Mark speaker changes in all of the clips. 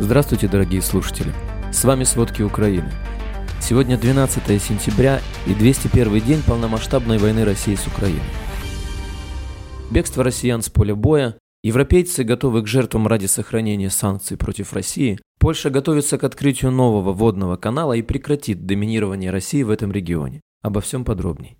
Speaker 1: Здравствуйте, дорогие слушатели! С вами «Сводки Украины». Сегодня 12 сентября и 201 день полномасштабной войны России с Украиной. Бегство россиян с поля боя, европейцы готовы к жертвам ради сохранения санкций против России, Польша готовится к открытию нового водного канала и прекратит доминирование России в этом регионе. Обо всем подробней.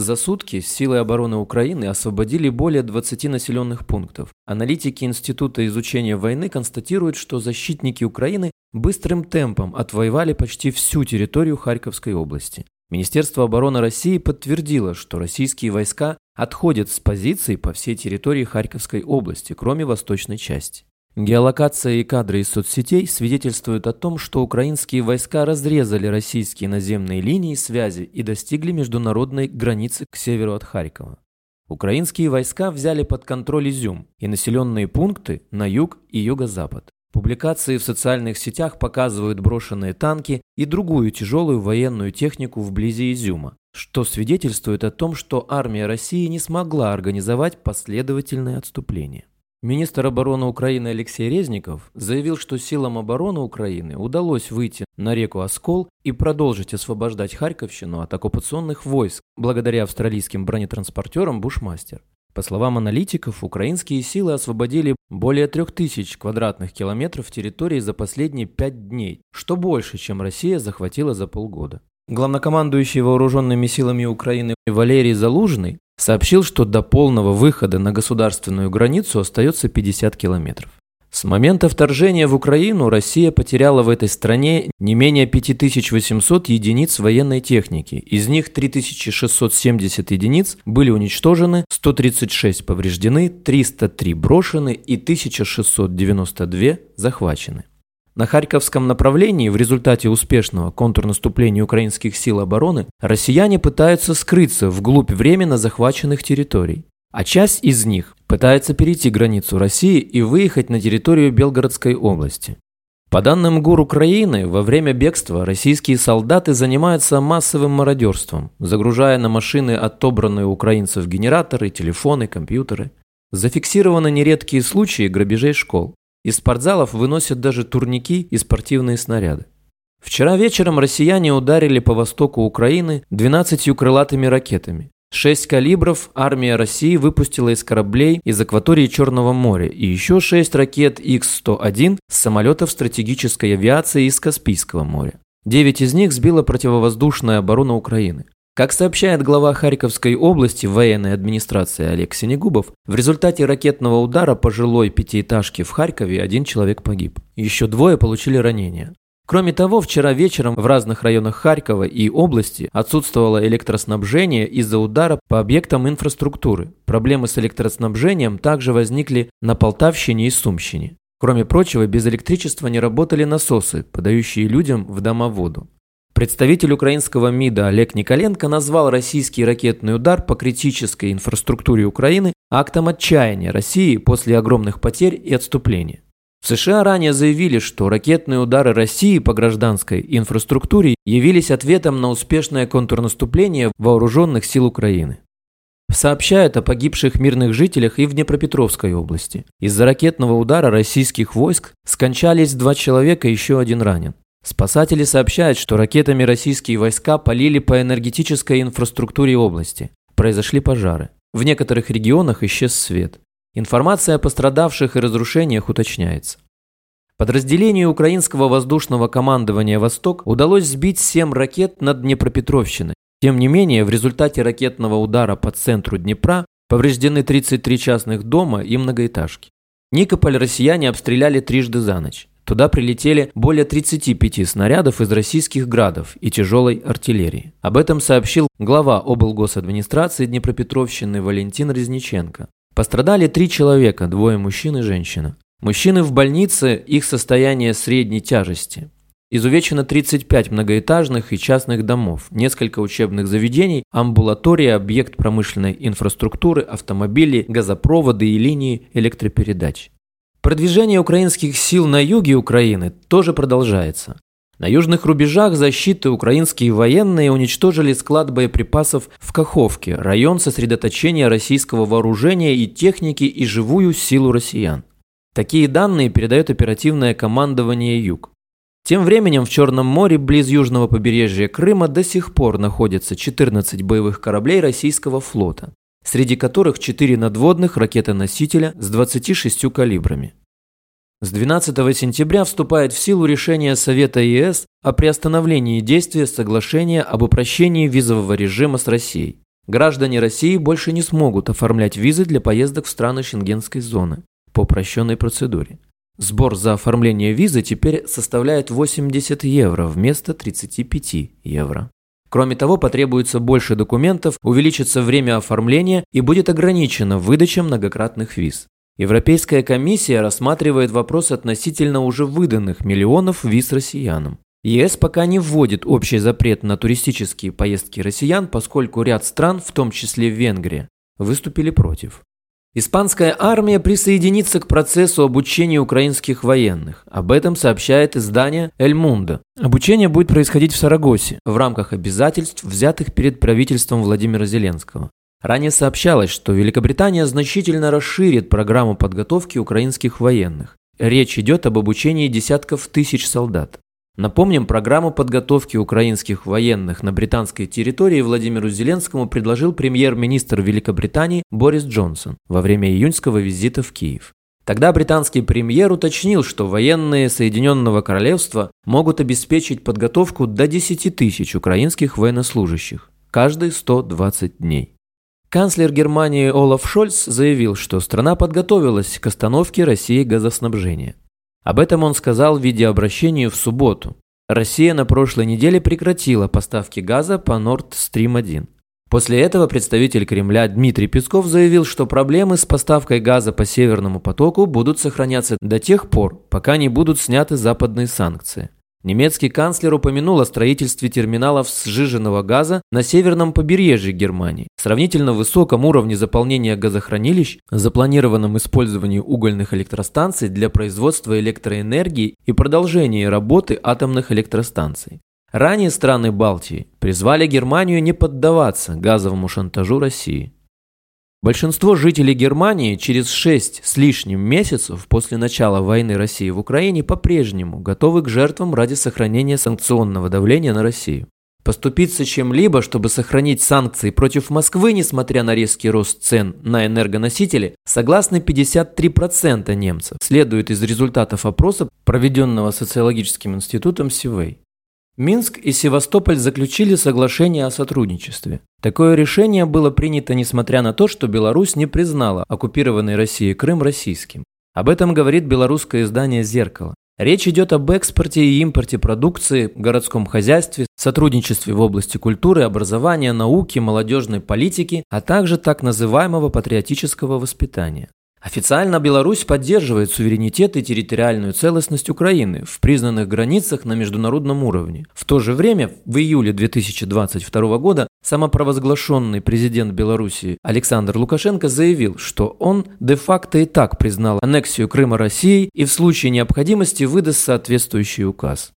Speaker 1: За сутки силы обороны Украины освободили более 20 населенных пунктов. Аналитики Института изучения войны констатируют, что защитники Украины быстрым темпом отвоевали почти всю территорию Харьковской области. Министерство обороны России подтвердило, что российские войска отходят с позиций по всей территории Харьковской области, кроме восточной части. Геолокация и кадры из соцсетей свидетельствуют о том, что украинские войска разрезали российские наземные линии связи и достигли международной границы к северу от Харькова. Украинские войска взяли под контроль Изюм и населенные пункты на юг и юго-запад. Публикации в социальных сетях показывают брошенные танки и другую тяжелую военную технику вблизи Изюма, что свидетельствует о том, что армия России не смогла организовать последовательное отступление. Министр обороны Украины Алексей Резников заявил, что силам обороны Украины удалось выйти на реку Оскол и продолжить освобождать Харьковщину от оккупационных войск благодаря австралийским бронетранспортерам «Бушмастер». По словам аналитиков, украинские силы освободили более 3000 квадратных километров территории за последние пять дней, что больше, чем Россия захватила за полгода. Главнокомандующий вооруженными силами Украины Валерий Залужный сообщил, что до полного выхода на государственную границу остается 50 километров. С момента вторжения в Украину Россия потеряла в этой стране не менее 5800 единиц военной техники. Из них 3670 единиц были уничтожены, 136 повреждены, 303 брошены и 1692 захвачены. На Харьковском направлении в результате успешного контрнаступления украинских сил обороны россияне пытаются скрыться вглубь временно захваченных территорий, а часть из них пытается перейти границу России и выехать на территорию Белгородской области. По данным ГУР Украины, во время бегства российские солдаты занимаются массовым мародерством, загружая на машины отобранные у украинцев генераторы, телефоны, компьютеры. Зафиксированы нередкие случаи грабежей школ. Из спортзалов выносят даже турники и спортивные снаряды. Вчера вечером россияне ударили по востоку Украины 12 крылатыми ракетами. Шесть калибров армия России выпустила из кораблей из акватории Черного моря и еще шесть ракет Х-101 с самолетов стратегической авиации из Каспийского моря. Девять из них сбила противовоздушная оборона Украины. Как сообщает глава Харьковской области военной администрации Олег Синегубов, в результате ракетного удара по жилой пятиэтажке в Харькове один человек погиб. Еще двое получили ранения. Кроме того, вчера вечером в разных районах Харькова и области отсутствовало электроснабжение из-за удара по объектам инфраструктуры. Проблемы с электроснабжением также возникли на Полтавщине и Сумщине. Кроме прочего, без электричества не работали насосы, подающие людям в дома воду. Представитель украинского МИДа Олег Николенко назвал российский ракетный удар по критической инфраструктуре Украины актом отчаяния России после огромных потерь и отступления. В США ранее заявили, что ракетные удары России по гражданской инфраструктуре явились ответом на успешное контрнаступление вооруженных сил Украины. Сообщают о погибших мирных жителях и в Днепропетровской области. Из-за ракетного удара российских войск скончались два человека, еще один ранен. Спасатели сообщают, что ракетами российские войска полили по энергетической инфраструктуре области. Произошли пожары. В некоторых регионах исчез свет. Информация о пострадавших и разрушениях уточняется. Подразделению украинского воздушного командования «Восток» удалось сбить 7 ракет над Днепропетровщиной. Тем не менее, в результате ракетного удара по центру Днепра повреждены 33 частных дома и многоэтажки. Никополь россияне обстреляли трижды за ночь. Туда прилетели более 35 снарядов из российских градов и тяжелой артиллерии. Об этом сообщил глава облгосадминистрации Днепропетровщины Валентин Резниченко. Пострадали три человека, двое мужчин и женщина. Мужчины в больнице, их состояние средней тяжести. Изувечено 35 многоэтажных и частных домов, несколько учебных заведений, амбулатория, объект промышленной инфраструктуры, автомобили, газопроводы и линии электропередач. Продвижение украинских сил на юге Украины тоже продолжается. На южных рубежах защиты украинские военные уничтожили склад боеприпасов в Каховке, район сосредоточения российского вооружения и техники и живую силу россиян. Такие данные передает оперативное командование «Юг». Тем временем в Черном море, близ южного побережья Крыма, до сих пор находятся 14 боевых кораблей российского флота, среди которых 4 надводных ракетоносителя с 26 калибрами. С 12 сентября вступает в силу решение Совета ЕС о приостановлении действия соглашения об упрощении визового режима с Россией. Граждане России больше не смогут оформлять визы для поездок в страны Шенгенской зоны по упрощенной процедуре. Сбор за оформление визы теперь составляет 80 евро вместо 35 евро. Кроме того, потребуется больше документов, увеличится время оформления и будет ограничена выдача многократных виз. Европейская комиссия рассматривает вопрос относительно уже выданных миллионов виз россиянам. ЕС пока не вводит общий запрет на туристические поездки россиян, поскольку ряд стран, в том числе Венгрия, выступили против. Испанская армия присоединится к процессу обучения украинских военных. Об этом сообщает издание «Эль Мундо». Обучение будет происходить в Сарагосе в рамках обязательств, взятых перед правительством Владимира Зеленского. Ранее сообщалось, что Великобритания значительно расширит программу подготовки украинских военных. Речь идет об обучении десятков тысяч солдат. Напомним, программу подготовки украинских военных на британской территории Владимиру Зеленскому предложил премьер-министр Великобритании Борис Джонсон во время июньского визита в Киев. Тогда британский премьер уточнил, что военные Соединенного Королевства могут обеспечить подготовку до 10 тысяч украинских военнослужащих каждые 120 дней. Канцлер Германии Олаф Шольц заявил, что страна подготовилась к остановке России газоснабжения. Об этом он сказал в видеообращении в субботу. Россия на прошлой неделе прекратила поставки газа по Nord Stream 1. После этого представитель Кремля Дмитрий Песков заявил, что проблемы с поставкой газа по Северному потоку будут сохраняться до тех пор, пока не будут сняты западные санкции. Немецкий канцлер упомянул о строительстве терминалов сжиженного газа на северном побережье Германии, сравнительно высоком уровне заполнения газохранилищ, запланированном использовании угольных электростанций для производства электроэнергии и продолжения работы атомных электростанций. Ранее страны Балтии призвали Германию не поддаваться газовому шантажу России. Большинство жителей Германии через шесть с лишним месяцев после начала войны России в Украине по-прежнему готовы к жертвам ради сохранения санкционного давления на Россию. Поступиться чем-либо, чтобы сохранить санкции против Москвы, несмотря на резкий рост цен на энергоносители, согласны 53% немцев, следует из результатов опроса, проведенного социологическим институтом Сивей. Минск и Севастополь заключили соглашение о сотрудничестве. Такое решение было принято несмотря на то, что Беларусь не признала оккупированный Россией Крым российским. Об этом говорит белорусское издание «Зеркало». Речь идет об экспорте и импорте продукции, городском хозяйстве, сотрудничестве в области культуры, образования, науки, молодежной политики, а также так называемого патриотического воспитания. Официально Беларусь поддерживает суверенитет и территориальную целостность Украины в признанных границах на международном уровне. В то же время, в июле 2022 года самопровозглашенный президент Беларуси Александр Лукашенко заявил, что он де-факто и так признал аннексию Крыма Россией и в случае необходимости выдаст соответствующий указ.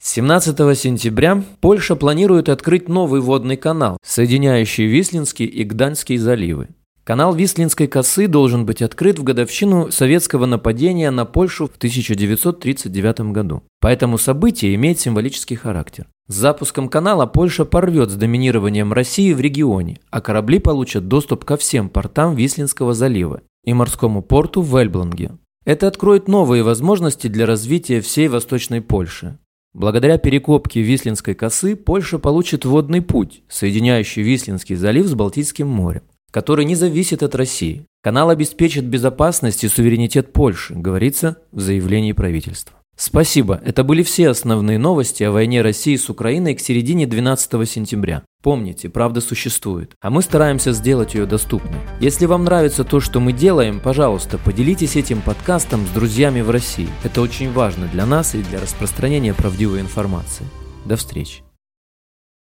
Speaker 1: 17 сентября Польша планирует открыть новый водный канал, соединяющий Вислинский и Гданьский заливы. Канал Вислинской косы должен быть открыт в годовщину советского нападения на Польшу в 1939 году. Поэтому событие имеет символический характер. С запуском канала Польша порвет с доминированием России в регионе, а корабли получат доступ ко всем портам Вислинского залива и морскому порту в Эльбланге. Это откроет новые возможности для развития всей Восточной Польши. Благодаря перекопке Вислинской косы Польша получит водный путь, соединяющий Вислинский залив с Балтийским морем который не зависит от России. Канал обеспечит безопасность и суверенитет Польши, говорится в заявлении правительства. Спасибо. Это были все основные новости о войне России с Украиной к середине 12 сентября. Помните, правда существует, а мы стараемся сделать ее доступной. Если вам нравится то, что мы делаем, пожалуйста, поделитесь этим подкастом с друзьями в России. Это очень важно для нас и для распространения правдивой информации. До встречи.